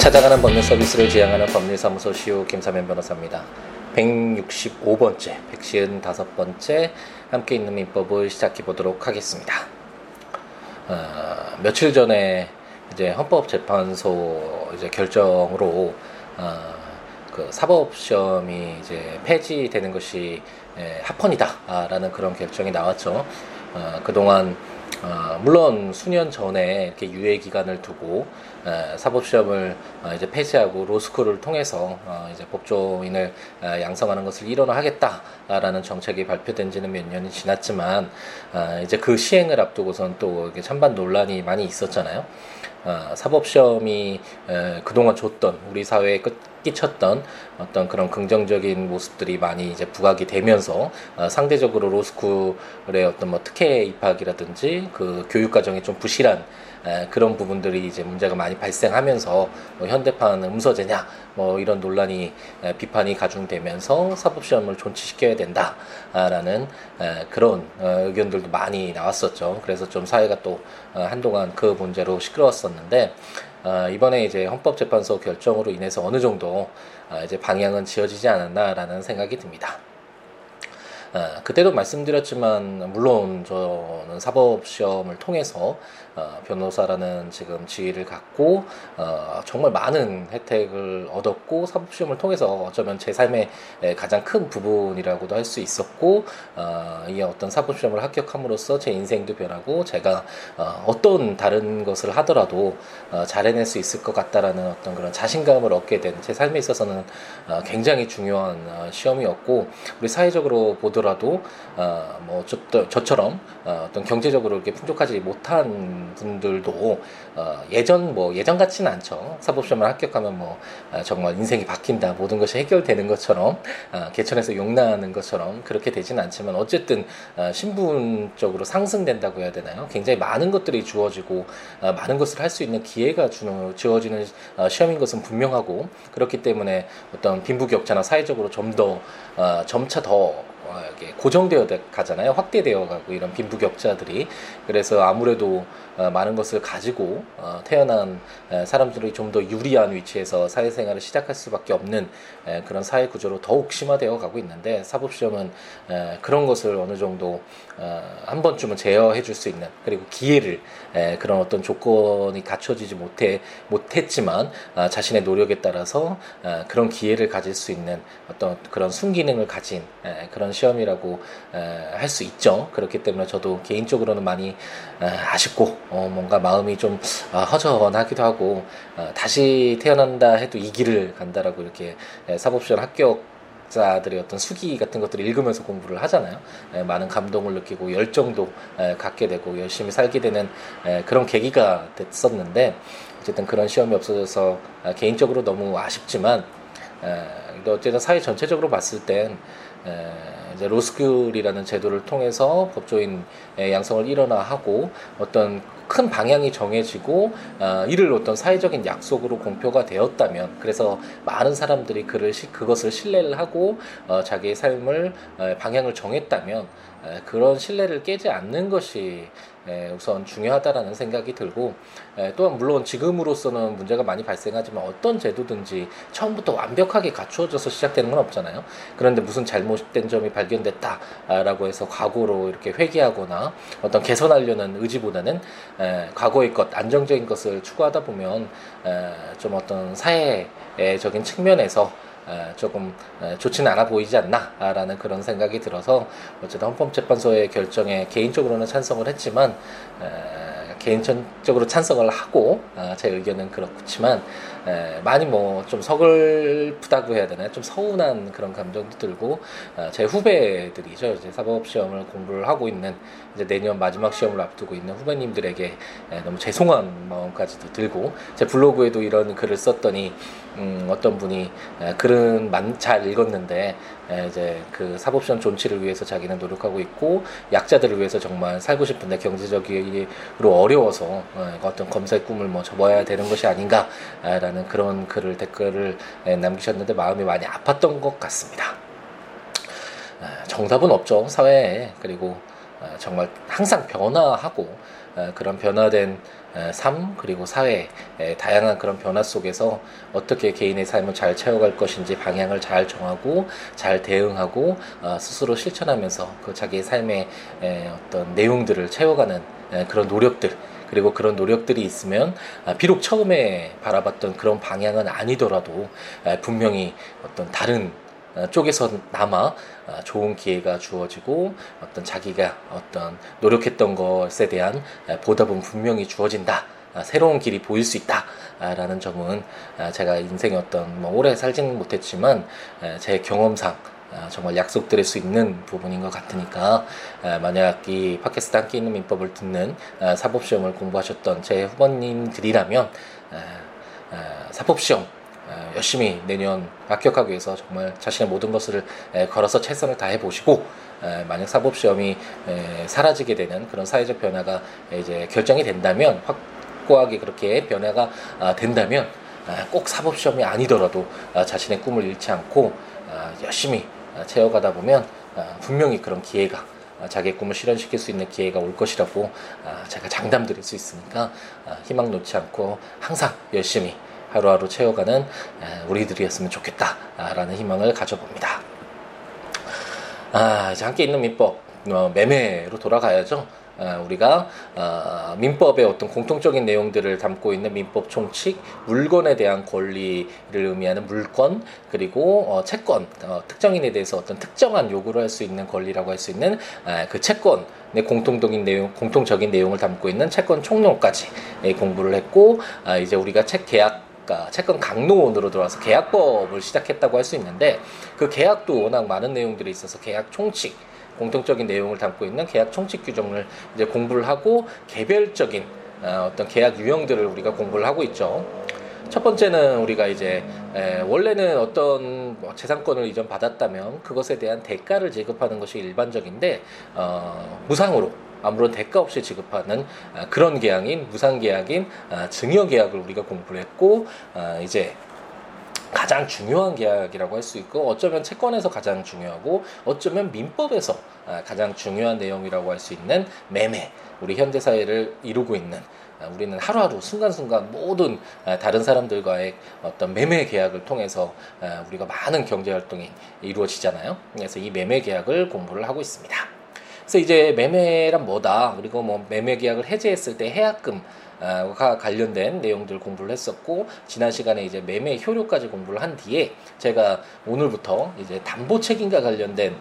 찾아가는 법률 서비스를 지향하는 법률사무소 시우 김사면 변호사입니다. 165번째, 155번째 함께 있는 민법을 시작해 보도록 하겠습니다. 어, 며칠 전에 이제 헌법재판소 이제 결정으로 어, 그 사법 시험이 이제 폐지되는 것이 에, 합헌이다라는 그런 결정이 나왔죠. 어, 그동안 어, 물론 수년 전에 이렇게 유예 기간을 두고 에, 사법 시험을 어, 이제 폐지하고 로스쿨을 통해서 어, 이제 법조인을 에, 양성하는 것을 일원화하겠다라는 정책이 발표된 지는 몇 년이 지났지만 어, 이제 그 시행을 앞두고선 또 찬반 논란이 많이 있었잖아요. 어, 사법 시험이 에, 그동안 줬던 우리 사회에 끝 끼쳤던 어떤 그런 긍정적인 모습들이 많이 이제 부각이 되면서 어, 상대적으로 로스쿨의 어떤 뭐 특혜 입학이라든지 그 교육 과정이 좀 부실한 에, 그런 부분들이 이제 문제가 많이 발생하면서 뭐 현대판 음서제냐 뭐 이런 논란이 에, 비판이 가중되면서 사법 시험을 존치시켜야 된다라는 에, 그런 어, 의견들도 많이 나왔었죠. 그래서 좀 사회가 또 어, 한동안 그 문제로 시끄러웠었는데 어, 이번에 이제 헌법재판소 결정으로 인해서 어느 정도 어, 이제 방향은 지어지지 않았나라는 생각이 듭니다. 어, 그때도 말씀드렸지만 물론 저는 사법 시험을 통해서 어, 변호사라는 지금 지위를 갖고 어, 정말 많은 혜택을 얻었고 사법 시험을 통해서 어쩌면 제 삶의 가장 큰 부분이라고도 할 수 있었고 어, 이 어떤 사법 시험을 합격함으로써 제 인생도 변하고 제가 어, 어떤 다른 것을 하더라도 어, 잘 해낼 수 있을 것 같다라는 어떤 그런 자신감을 얻게 된 제 삶에 있어서는 어, 굉장히 중요한 어, 시험이었고 우리 사회적으로 보 더라도 어, 뭐 저, 저처럼 어, 어떤 경제적으로 이렇게 풍족하지 못한 분들도 어, 예전 뭐 예전 같지는 않죠. 사법시험을 합격하면 뭐 어, 정말 인생이 바뀐다, 모든 것이 해결되는 것처럼 어, 개천에서 용나는 것처럼 그렇게 되지는 않지만 어쨌든 어, 신분적으로 상승된다고 해야 되나요? 굉장히 많은 것들이 주어지고 어, 많은 것을 할 수 있는 기회가 주어지는 어, 시험인 것은 분명하고 그렇기 때문에 어떤 빈부격차나 사회적으로 좀더 어, 점차 더 어, 고정되어 가잖아요. 확대되어 가고 이런 빈부격차들이 그래서 아무래도 어, 많은 것을 가지고 어, 태어난 사람들이 좀 더 유리한 위치에서 사회생활을 시작할 수밖에 없는 그런 사회 구조로 더욱 심화되어 가고 있는데 사법시험은 그런 것을 어느 정도 한 번쯤은 제어해 줄 수 있는 그리고 기회를 그런 어떤 조건이 갖춰지지 못해 못했지만 자신의 노력에 따라서 그런 기회를 가질 수 있는 어떤 그런 순기능을 가진 그런 시험이라고 할 수 있죠. 그렇기 때문에 저도 개인적으로는 많이 아쉽고 어, 뭔가 마음이 좀 아, 허전하기도 하고 어, 다시 태어난다 해도 이 길을 간다라고 이렇게 사법시험 합격 자들의 어떤 수기 같은 것들을 읽으면서 공부를 하잖아요. 많은 감동을 느끼고 열정도 갖게 되고 열심히 살게 되는 그런 계기가 됐었는데 어쨌든 그런 시험이 없어져서 아, 개인적으로 너무 아쉽지만 어쨌든 사회 전체적으로 봤을 땐 이제 로스쿨이라는 제도를 통해서 법조인 양성을 일어나하고 어떤 큰 방향이 정해지고 어, 이를 어떤 사회적인 약속으로 공표가 되었다면 그래서 많은 사람들이 그를 그것을 신뢰를 하고 어, 자기의 삶을 어, 방향을 정했다면 에, 그런 신뢰를 깨지 않는 것이 에, 우선 중요하다라는 생각이 들고 에, 또한 물론 지금으로서는 문제가 많이 발생하지만 어떤 제도든지 처음부터 완벽하게 갖추어져서 시작되는 건 없잖아요. 그런데 무슨 잘못된 점이 발견됐다라고 해서 과거로 이렇게 회귀하거나 어떤 개선하려는 의지보다는 에, 과거의 것, 안정적인 것을 추구하다 보면 에, 좀 어떤 사회적인 측면에서 조금 좋지는 않아 보이지 않나라는 그런 생각이 들어서 어쨌든 헌법재판소의 결정에 개인적으로는 찬성을 했지만 개인적으로 찬성을 하고 아, 제 의견은 그렇지만 많이 뭐 좀 서글프다고 해야 되나요? 좀 서운한 그런 감정도 들고 아, 제 후배들이죠. 이제 사법 시험을 공부를 하고 있는 이제 내년 마지막 시험을 앞두고 있는 후배님들에게 너무 죄송한 마음까지도 들고 제 블로그에도 이런 글을 썼더니 음, 어떤 분이 글은 잘 읽었는데 이제 그 사법시험 존치를 위해서 자기는 노력하고 있고 약자들을 위해서 정말 살고 싶은데 경제적으로 어려워서 어떤 검사의 꿈을 뭐 접어야 되는 것이 아닌가라는 그런 글을 댓글을 남기셨는데 마음이 많이 아팠던 것 같습니다. 정답은 없죠 사회에 그리고 정말 항상 변화하고 어, 그런 변화된 어, 삶 그리고 사회 다양한 그런 변화 속에서 어떻게 개인의 삶을 잘 채워갈 것인지 방향을 잘 정하고 잘 대응하고 어, 스스로 실천하면서 그 자기의 삶의 어떤 내용들을 채워가는 그런 노력들 그리고 그런 노력들이 있으면 아, 비록 처음에 바라봤던 그런 방향은 아니더라도 분명히 어떤 다른 어, 쪽에서 남아 어, 좋은 기회가 주어지고 어떤 자기가 어떤 노력했던 것에 대한 보답은 분명히 주어진다. 아, 새로운 길이 보일 수 있다라는 점은 아, 제가 인생에 어떤 뭐 오래 살지는 못했지만 제 경험상 아, 정말 약속드릴 수 있는 부분인 것 같으니까 만약 이 팟캐스트 함께 있는 민법을 듣는 사법시험을 공부하셨던 제 후보님들이라면 사법시험 어, 열심히 내년 합격하기 위해서 정말 자신의 모든 것을 걸어서 최선을 다해 보시고 만약 사법 시험이 사라지게 되는 그런 사회적 변화가 이제 결정이 된다면 확고하게 그렇게 변화가 아, 된다면 아, 꼭 사법 시험이 아니더라도 아, 자신의 꿈을 잃지 않고 열심히 채워가다 보면 분명히 그런 기회가 자기의 꿈을 실현시킬 수 있는 기회가 올 것이라고 제가 장담드릴 수 있으니까 희망 놓지 않고 항상 열심히 하루하루 채워가는 우리들이었으면 좋겠다라는 희망을 가져봅니다. 아, 이제 함께 있는 민법 어, 매매로 돌아가야죠. 어, 우리가 어, 민법의 어떤 공통적인 내용들을 담고 있는 민법 총칙, 물건에 대한 권리를 의미하는 물권, 그리고 어, 채권, 어, 특정인에 대해서 어떤 특정한 요구를 할 수 있는 권리라고 할 수 있는 어, 그 채권의 공통적인 내용, 공통적인 내용을 담고 있는 채권 총론까지 공부를 했고, 아, 이제 우리가 책 계약 그러니까 채권 강론으로 들어와서 계약법을 시작했다고 할 수 있는데 그 계약도 워낙 많은 내용들이 있어서 계약 총칙 공통적인 내용을 담고 있는 계약 총칙 규정을 이제 공부를 하고 개별적인 어, 어떤 계약 유형들을 우리가 공부를 하고 있죠. 첫 번째는 우리가 이제 에, 원래는 어떤 뭐 재산권을 이전 받았다면 그것에 대한 대가를 지급하는 것이 일반적인데 어, 무상으로 아무런 대가 없이 지급하는 아, 그런 계약인 무상 계약인 아, 증여 계약을 우리가 공부를 했고 아, 이제 가장 중요한 계약이라고 할 수 있고 어쩌면 채권에서 가장 중요하고 어쩌면 민법에서 가장 중요한 내용이라고 할 수 있는 매매 우리 현대 사회를 이루고 있는 우리는 하루하루 순간순간 모든 다른 사람들과의 어떤 매매 계약을 통해서 우리가 많은 경제 활동이 이루어지잖아요. 그래서 이 매매 계약을 공부를 하고 있습니다. 그래서 이제 매매란 뭐다. 그리고 뭐 매매 계약을 해제했을 때 해약금 가 관련된 내용들 공부를 했었고 지난 시간에 이제 매매 효력까지 공부를 한 뒤에 제가 오늘부터 이제 담보 책임과 관련된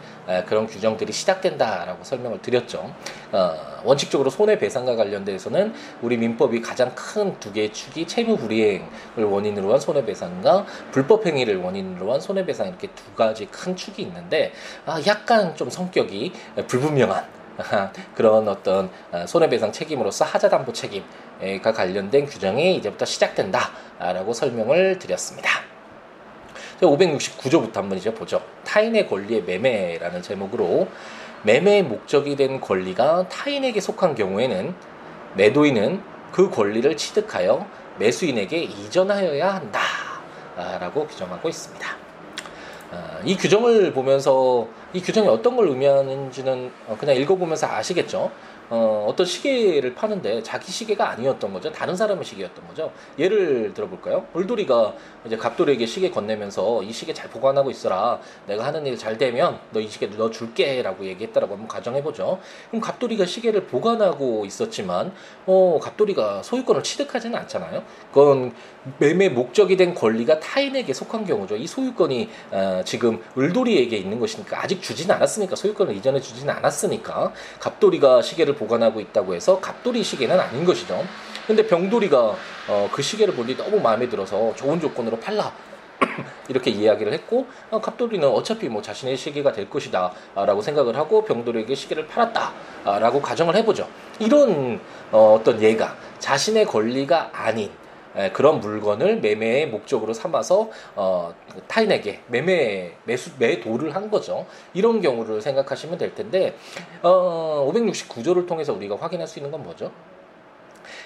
그런 규정들이 시작된다라고 설명을 드렸죠. 어, 원칙적으로 손해배상과 관련돼서는 우리 민법이 가장 큰 두 개의 축이 채무 불이행을 원인으로 한 손해배상과 불법 행위를 원인으로 한 손해배상 이렇게 두 가지 큰 축이 있는데 아, 약간 좀 성격이 불분명한 그런 어떤 어, 손해배상 책임으로서 하자담보 책임과 관련된 규정이 이제부터 시작된다라고 설명을 드렸습니다. 569조부터 한번 이제 보죠. 타인의 권리의 매매라는 제목으로 매매의 목적이 된 권리가 타인에게 속한 경우에는 매도인은 그 권리를 취득하여 매수인에게 이전하여야 한다라고 규정하고 있습니다. 어, 이 규정을 보면서 이 규정이 어떤 걸 의미하는지는 어, 그냥 읽어보면서 아시겠죠. 어, 어떤 시계를 파는데 자기 시계가 아니었던 거죠. 다른 사람의 시계였던 거죠. 예를 들어볼까요? 울돌이가 이제 갑돌이에게 시계 건네면서 이 시계 잘 보관하고 있어라. 내가 하는 일 잘 되면 너 이 시계 너 줄게 라고 얘기했다라고 한번 가정해보죠. 그럼 갑돌이가 시계를 보관하고 있었지만, 어, 갑돌이가 소유권을 취득하지는 않잖아요. 그건 매매 목적이 된 권리가 타인에게 속한 경우죠. 이 소유권이 어, 지금 을돌이에게 있는 것이니까 아직 주지는 않았으니까 소유권을 이전해 주지는 않았으니까 갑돌이가 시계를 보관하고 있다고 해서 갑돌이 시계는 아닌 것이죠. 근데 병돌이가 어, 그 시계를 보니 너무 마음에 들어서 좋은 조건으로 팔라. 이렇게 이야기를 했고 어, 갑돌이는 어차피 뭐 자신의 시계가 될 것이다 라고 생각을 하고 병돌이에게 시계를 팔았다 라고 가정을 해보죠 이런 어, 어떤 예가 자신의 권리가 아닌 에, 그런 물건을 매매의 목적으로 삼아서 어, 타인에게 매매 매수 매도를 한 거죠. 이런 경우를 생각하시면 될 텐데 어, 569조를 통해서 우리가 확인할 수 있는 건 뭐죠?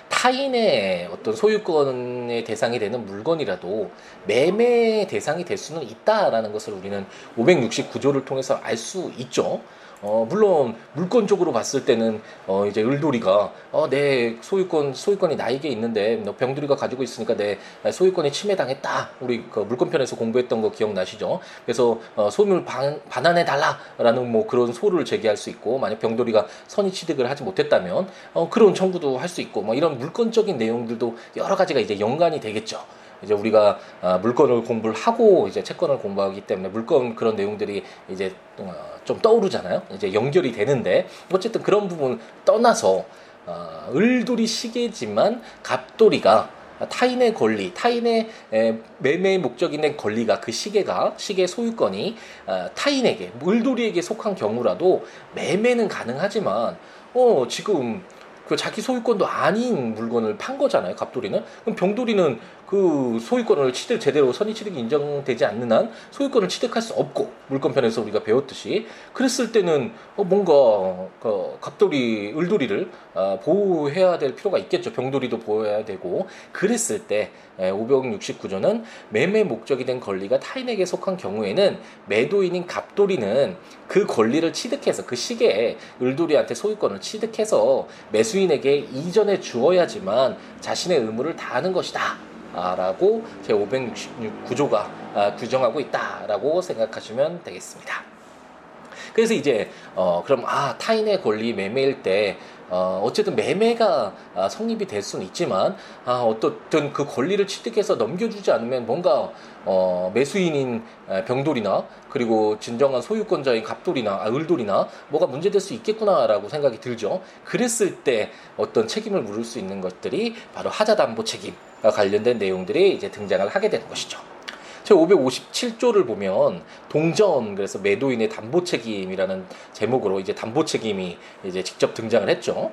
타인의 어떤 소유권의 대상이 되는 물건이라도 매매 대상이 될 수는 있다라는 것을 우리는 569조를 통해서 알 수 있죠. 어, 물론 물권적으로 봤을 때는 어, 이제 을돌이가 어, 내 소유권 소유권이 나에게 있는데 너 병돌이가 가지고 있으니까 내 소유권이 침해당했다. 우리 그 물권편에서 공부했던 거 기억나시죠? 그래서 어, 소유물 반, 반환해 달라라는 뭐 그런 소를 제기할 수 있고 만약 병돌이가 선의 취득을 하지 못했다면 어, 그런 청구도 할 수 있고 뭐 이런 물권적인 내용들도 여러 가지가 이제 연관이 되겠죠. 이제 우리가 아, 물건을 공부를 하고 이제 채권을 공부하기 때문에 물건 그런 내용들이 이제 어, 좀 떠오르잖아요. 이제 연결이 되는데 어쨌든 그런 부분 떠나서 어, 을돌이 시계지만 갑돌이가 타인의 권리, 타인의 매매 목적이 된 권리가 그 시계가 시계 소유권이 어, 타인에게 을돌이에게 속한 경우라도 매매는 가능하지만 어 지금 그 자기 소유권도 아닌 물건을 판 거잖아요. 갑돌이는. 그럼 병돌이는 그 소유권을 취득 제대로 선의 취득이 인정되지 않는 한 소유권을 취득할 수 없고 물권편에서 우리가 배웠듯이 그랬을 때는 어 뭔가 그 갑돌이 을돌이를 어 보호해야 될 필요가 있겠죠. 병돌이도 보호해야 되고 그랬을 때 569조는 매매 목적이 된 권리가 타인에게 속한 경우에는 매도인인 갑돌이는 그 권리를 취득해서 그 시계에 을돌이한테 소유권을 취득해서 매수인에게 이전해 주어야지만 자신의 의무를 다하는 것이다. 라고 제566구조가 아, 규정하고 있다라고 생각하시면 되겠습니다. 그래서 이제 어 그럼 아 타인의 권리 매매일 때 어, 어쨌든 매매가 아, 성립이 될 수는 있지만 아, 어떻든 그 권리를 취득해서 넘겨주지 않으면 뭔가 어, 매수인인 병돌이나 그리고 진정한 소유권자인 갑돌이나 아, 을돌이나 뭐가 문제될 수 있겠구나라고 생각이 들죠. 그랬을 때 어떤 책임을 물을 수 있는 것들이 바로 하자담보 책임과 관련된 내용들이 이제 등장을 하게 되는 것이죠. 제 557조를 보면 동전 그래서 매도인의 담보 책임이라는 제목으로 이제 담보 책임이 이제 직접 등장을 했죠.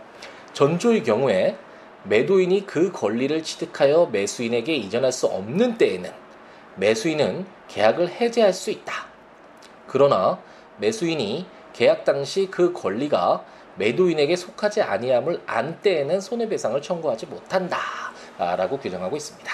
전조의 경우에 매도인이 그 권리를 취득하여 매수인에게 이전할 수 없는 때에는 매수인은 계약을 해제할 수 있다. 그러나 매수인이 계약 당시 그 권리가 매도인에게 속하지 아니함을 안 때에는 손해배상을 청구하지 못한다 라고 규정하고 있습니다.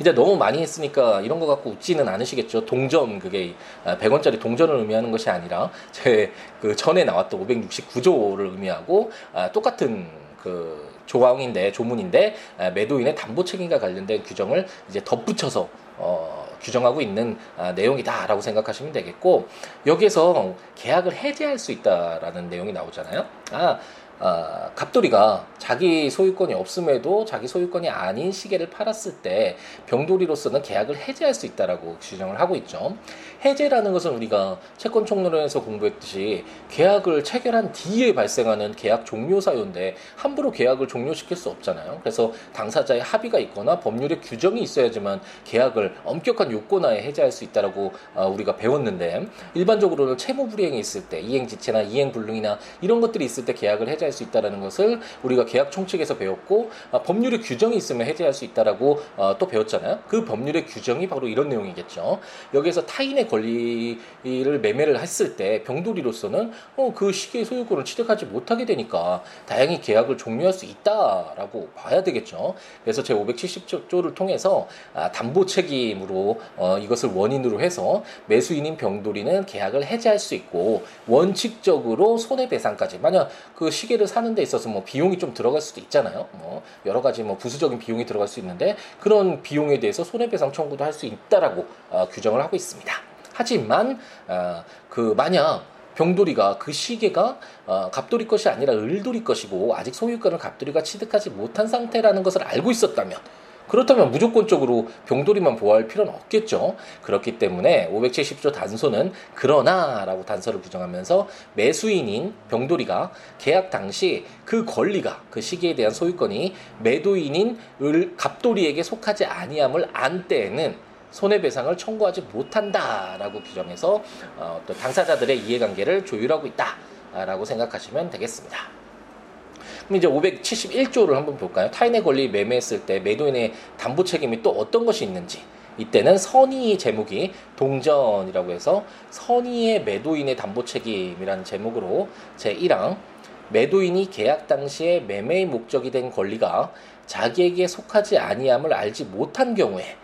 이제 너무 많이 했으니까 이런 거 갖고 웃지는 않으시겠죠. 동전 그게 100원짜리 아, 동전을 의미하는 것이 아니라 제 그 전에 나왔던 569조를 의미하고 아, 똑같은 그 조항인데 조문인데 아, 매도인의 담보 책임과 관련된 규정을 이제 덧붙여서 어, 규정하고 있는 아, 내용이다라고 생각하시면 되겠고 여기에서 계약을 해제할 수 있다라는 내용이 나오잖아요. 아 어, 갑돌이가 자기 소유권이 없음에도 자기 소유권이 아닌 시계를 팔았을 때 병돌이로서는 계약을 해제할 수 있다라고 규정을 하고 있죠. 해제라는 것은 우리가 채권 총론에서 공부했듯이 계약을 체결한 뒤에 발생하는 계약 종료 사유인데 함부로 계약을 종료시킬 수 없잖아요. 그래서 당사자의 합의가 있거나 법률의 규정이 있어야지만 계약을 엄격한 요건하에 해제할 수 있다라고 어, 우리가 배웠는데 일반적으로는 채무 불이행이 있을 때 이행 지체나 이행 불능이나 이런 것들이 있을 때 계약을 해제 해제할 수 있다라는 것을 우리가 계약 총칙에서 배웠고 아, 법률의 규정이 있으면 해제할 수 있다라고 어, 또 배웠잖아요. 그 법률의 규정이 바로 이런 내용이겠죠. 여기에서 타인의 권리를 매매를 했을 때 병돌이로서는 어, 그 시기의 소유권을 취득하지 못하게 되니까 다행히 계약을 종료할 수 있다라고 봐야 되겠죠. 그래서 제 570조를 통해서 아, 담보 책임으로 어, 이것을 원인으로 해서 매수인인 병돌이는 계약을 해제할 수 있고 원칙적으로 손해배상까지 만약 그 시계 시계를 사는 데 있어서 뭐 비용이 좀 들어갈 수도 있잖아요. 뭐 여러 가지 뭐 부수적인 비용이 들어갈 수 있는데 그런 비용에 대해서 손해배상 청구도 할 수 있다라고 어, 규정을 하고 있습니다. 하지만 어, 그 만약 병돌이가 그 시계가 어, 갑돌이 것이 아니라 을돌이 것이고 아직 소유권을 갑돌이가 취득하지 못한 상태라는 것을 알고 있었다면 그렇다면 무조건적으로 병돌이만 보호할 필요는 없겠죠. 그렇기 때문에 570조 단소는 그러나라고 단서를 규정하면서 매수인인 병돌이가 계약 당시 그 권리가 그 시기에 대한 소유권이 매도인인 을 갑돌이에게 속하지 아니함을 안 때에는 손해배상을 청구하지 못한다라고 규정해서 어, 또 당사자들의 이해관계를 조율하고 있다라고 생각하시면 되겠습니다. 그럼 이제 571조를 한번 볼까요? 타인의 권리 매매했을 때 매도인의 담보 책임이 또 어떤 것이 있는지. 이때는 선의 제목이 동전이라고 해서 선의의 매도인의 담보 책임이라는 제목으로 제1항 매도인이 계약 당시에 매매의 목적이 된 권리가 자기에게 속하지 아니함을 알지 못한 경우에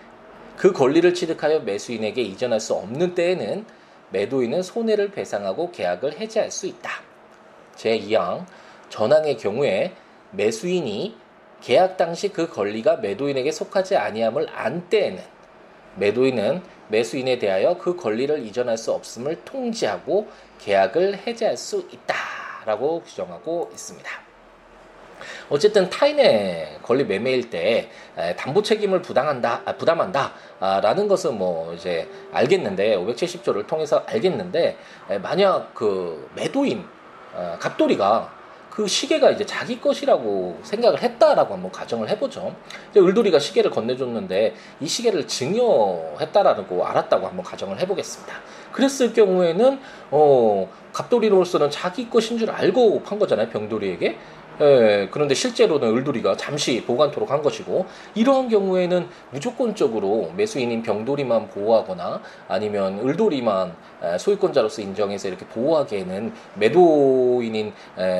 그 권리를 취득하여 매수인에게 이전할 수 없는 때에는 매도인은 손해를 배상하고 계약을 해지할 수 있다. 제2항 전항의 경우에 매수인이 계약 당시 그 권리가 매도인에게 속하지 아니함을 안 때에는 매도인은 매수인에 대하여 그 권리를 이전할 수 없음을 통지하고 계약을 해지할 수 있다라고 규정하고 있습니다. 어쨌든 타인의 권리 매매일 때 담보 책임을 부담한다, 아, 부담한다라는 것은 뭐 이제 알겠는데 570조를 통해서 알겠는데 만약 그 매도인 어, 갑돌이가 그 시계가 이제 자기 것이라고 생각을 했다라고 한번 가정을 해보죠. 을돌이가 시계를 건네줬는데 이 시계를 증여했다라고 알았다고 한번 가정을 해보겠습니다. 그랬을 경우에는 어 갑돌이로서는 자기 것인 줄 알고 판 거잖아요. 병돌이에게. 예, 그런데 실제로는 을돌이가 잠시 보관토록 한 것이고 이러한 경우에는 무조건적으로 매수인인 병돌이만 보호하거나 아니면 을돌이만 소유권자로서 인정해서 이렇게 보호하기에는 매도인인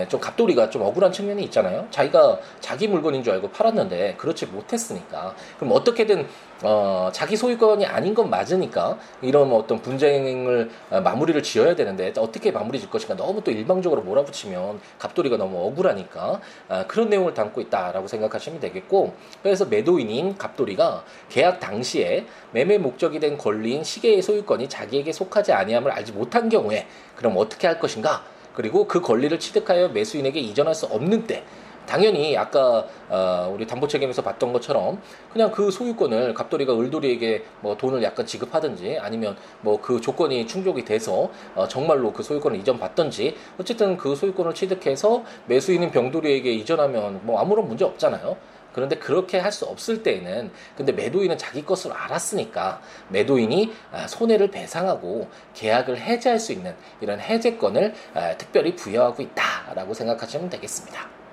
좀 갑돌이가 좀 억울한 측면이 있잖아요. 자기가 자기 물건인 줄 알고 팔았는데 그렇지 못했으니까 그럼 어떻게든 어, 자기 소유권이 아닌 건 맞으니까 이런 어떤 분쟁을 어, 마무리를 지어야 되는데 어떻게 마무리 질 것인가. 너무 또 일방적으로 몰아붙이면 갑돌이가 너무 억울하니까 아, 그런 내용을 담고 있다라고 생각하시면 되겠고 그래서 매도인인 갑돌이가 계약 당시에 매매 목적이 된 권리인 시계의 소유권이 자기에게 속하지 아니함을 알지 못한 경우에 그럼 어떻게 할 것인가? 그리고 그 권리를 취득하여 매수인에게 이전할 수 없는 때 당연히 아까 어, 우리 담보 책임에서 봤던 것처럼 그냥 그 소유권을 갑돌이가 을돌이에게 뭐 돈을 약간 지급하든지 아니면 뭐 그 조건이 충족이 돼서 어, 정말로 그 소유권을 이전받든지 어쨌든 그 소유권을 취득해서 매수인인 병돌이에게 이전하면 뭐 아무런 문제 없잖아요. 그런데 그렇게 할 수 없을 때에는 근데 매도인은 자기 것을 알았으니까 매도인이 아, 손해를 배상하고 계약을 해제할 수 있는 이런 해제권을 아, 특별히 부여하고 있다라고 생각하시면 되겠습니다.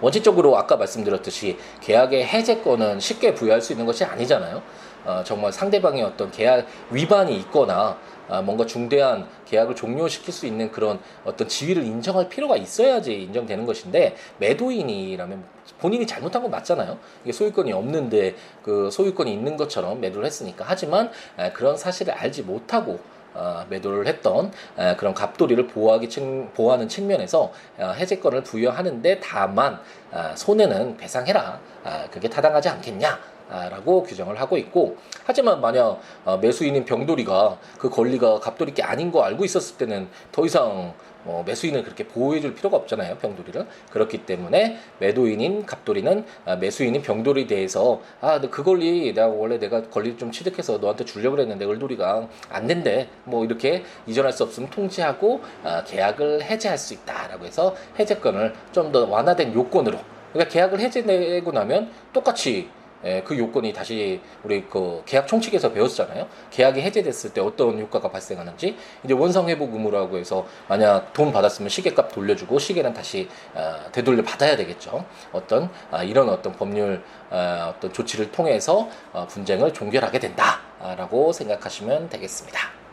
원칙적으로 아까 말씀드렸듯이 계약의 해제권은 쉽게 부여할 수 있는 것이 아니잖아요. 어, 정말 상대방의 어떤 계약 위반이 있거나 아, 뭔가 중대한 계약을 종료시킬 수 있는 그런 어떤 지위를 인정할 필요가 있어야지 인정되는 것인데 매도인이라면 본인이 잘못한 건 맞잖아요. 이게 소유권이 없는데 그 소유권이 있는 것처럼 매도를 했으니까 하지만 그런 사실을 알지 못하고 어, 매도를 했던 그런 갑돌이를 보호하기 측, 보호하는 측면에서 어, 해제권을 부여하는데 다만 아, 손해는 배상해라. 아, 그게 타당하지 않겠냐? 라고 규정을 하고 있고 하지만 만약 어, 매수인인 병돌이가 그 권리가 갑돌이 게 아닌 거 알고 있었을 때는 더 이상 어, 매수인을 그렇게 보호해줄 필요가 없잖아요 병돌이를. 그렇기 때문에 매도인인 갑돌이는 아, 매수인인 병돌이에 대해서 아그 권리 내가 원래 내가 권리를 좀 취득해서 너한테 주려고 그랬는데 을돌이가 안 된대. 뭐 이렇게 이전할 수 없으면 통지하고 아, 계약을 해제할 수 있다라고 해서 해제권을 좀 더 완화된 요건으로. 그러니까 계약을 해제되고 나면 똑같이 예, 그 요건이 다시 우리 그 계약 총칙에서 배웠잖아요. 계약이 해제됐을 때 어떤 효과가 발생하는지 이제 원상 회복 의무라고 해서 만약 돈 받았으면 시계값 돌려주고 시계는 다시 어, 되돌려 받아야 되겠죠. 어떤 아, 이런 어떤 법률 어, 어떤 조치를 통해서 어, 분쟁을 종결하게 된다라고 생각하시면 되겠습니다.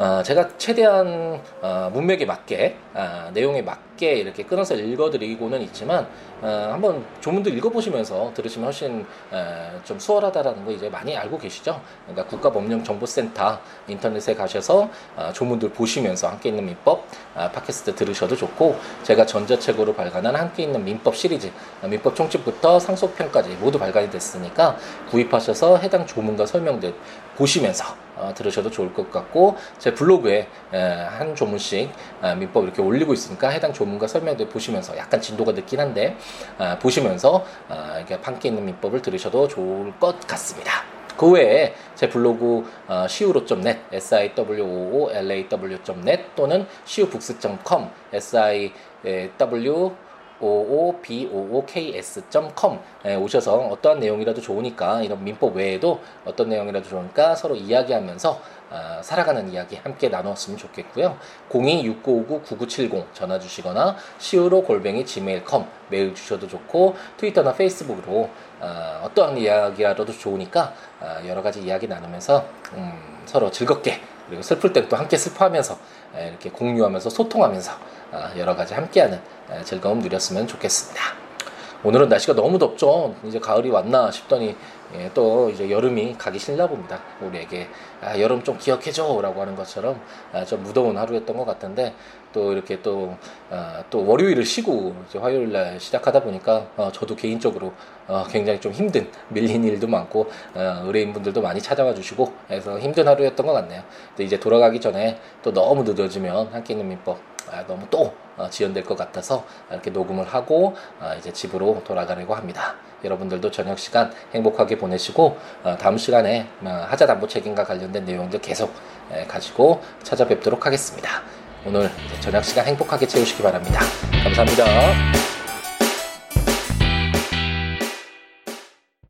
어, 제가 최대한 어, 문맥에 맞게 어, 내용에 맞게 이렇게 끊어서 읽어드리고는 있지만 어, 한번 조문도 읽어보시면서 들으시면 훨씬 어, 좀 수월하다라는 거 이제 많이 알고 계시죠. 그러니까 국가법령정보센터 인터넷에 가셔서 어, 조문들 보시면서 함께 있는 민법 어, 팟캐스트 들으셔도 좋고 제가 전자책으로 발간한 함께 있는 민법 시리즈 어, 민법 총칙부터 상속편까지 모두 발간이 됐으니까 구입하셔서 해당 조문과 설명들 보시면서 어, 들으셔도 좋을 것 같고 제 블로그에 에, 한 조문씩 어, 민법 이렇게 올리고 있으니까 해당 조문과 설명들 보시면서 약간 진도가 늦긴 한데 어, 보시면서 어, 이렇게 함께 있는 민법을 들으셔도 좋을 것 같습니다. 그 외에 제 블로그 어, siwo.net, siwoolaw.net 또는 siwobooks.com, siw oobooks.com 에 오셔서 어떠한 내용이라도 좋으니까 이런 민법 외에도 어떤 내용이라도 좋으니까 서로 이야기하면서 어, 살아가는 이야기 함께 나눴으면 좋겠고요. 026959-9970 전화 주시거나 시우로 골뱅이 gmail.com 메일 주셔도 좋고 트위터나 페이스북으로 어, 어떠한 이야기라도 좋으니까 어, 여러 가지 이야기 나누면서 음, 서로 즐겁게 그리고 슬플 땐또 함께 슬퍼하면서 에, 이렇게 공유하면서 소통하면서 어, 여러 가지 함께하는 즐거움 누렸으면 좋겠습니다. 오늘은 날씨가 너무 덥죠. 이제 가을이 왔나 싶더니 예, 또 이제 여름이 가기 싫나 봅니다. 우리에게 아, 여름 좀 기억해줘라고 하는 것처럼 아, 좀 무더운 하루였던 것 같은데 또 이렇게 또, 아, 또 월요일을 쉬고 이제 화요일 날 시작하다 보니까 어, 저도 개인적으로 어, 굉장히 좀 힘든 밀린 일도 많고 어, 의뢰인분들도 많이 찾아와 주시고 그래서 힘든 하루였던 것 같네요. 이제 돌아가기 전에 또 너무 늦어지면 한끼 있는 민법 아, 너무 또 어, 지연될 것 같아서 이렇게 녹음을 하고 어, 이제 집으로 돌아가려고 합니다. 여러분들도 저녁 시간 행복하게 보내시고 어, 다음 시간에 어, 하자 담보 책임과 관련 된 내용들 계속 에, 가지고 찾아뵙도록 하겠습니다. 오늘 저녁 시간 행복하게 채우시기 바랍니다. 감사합니다.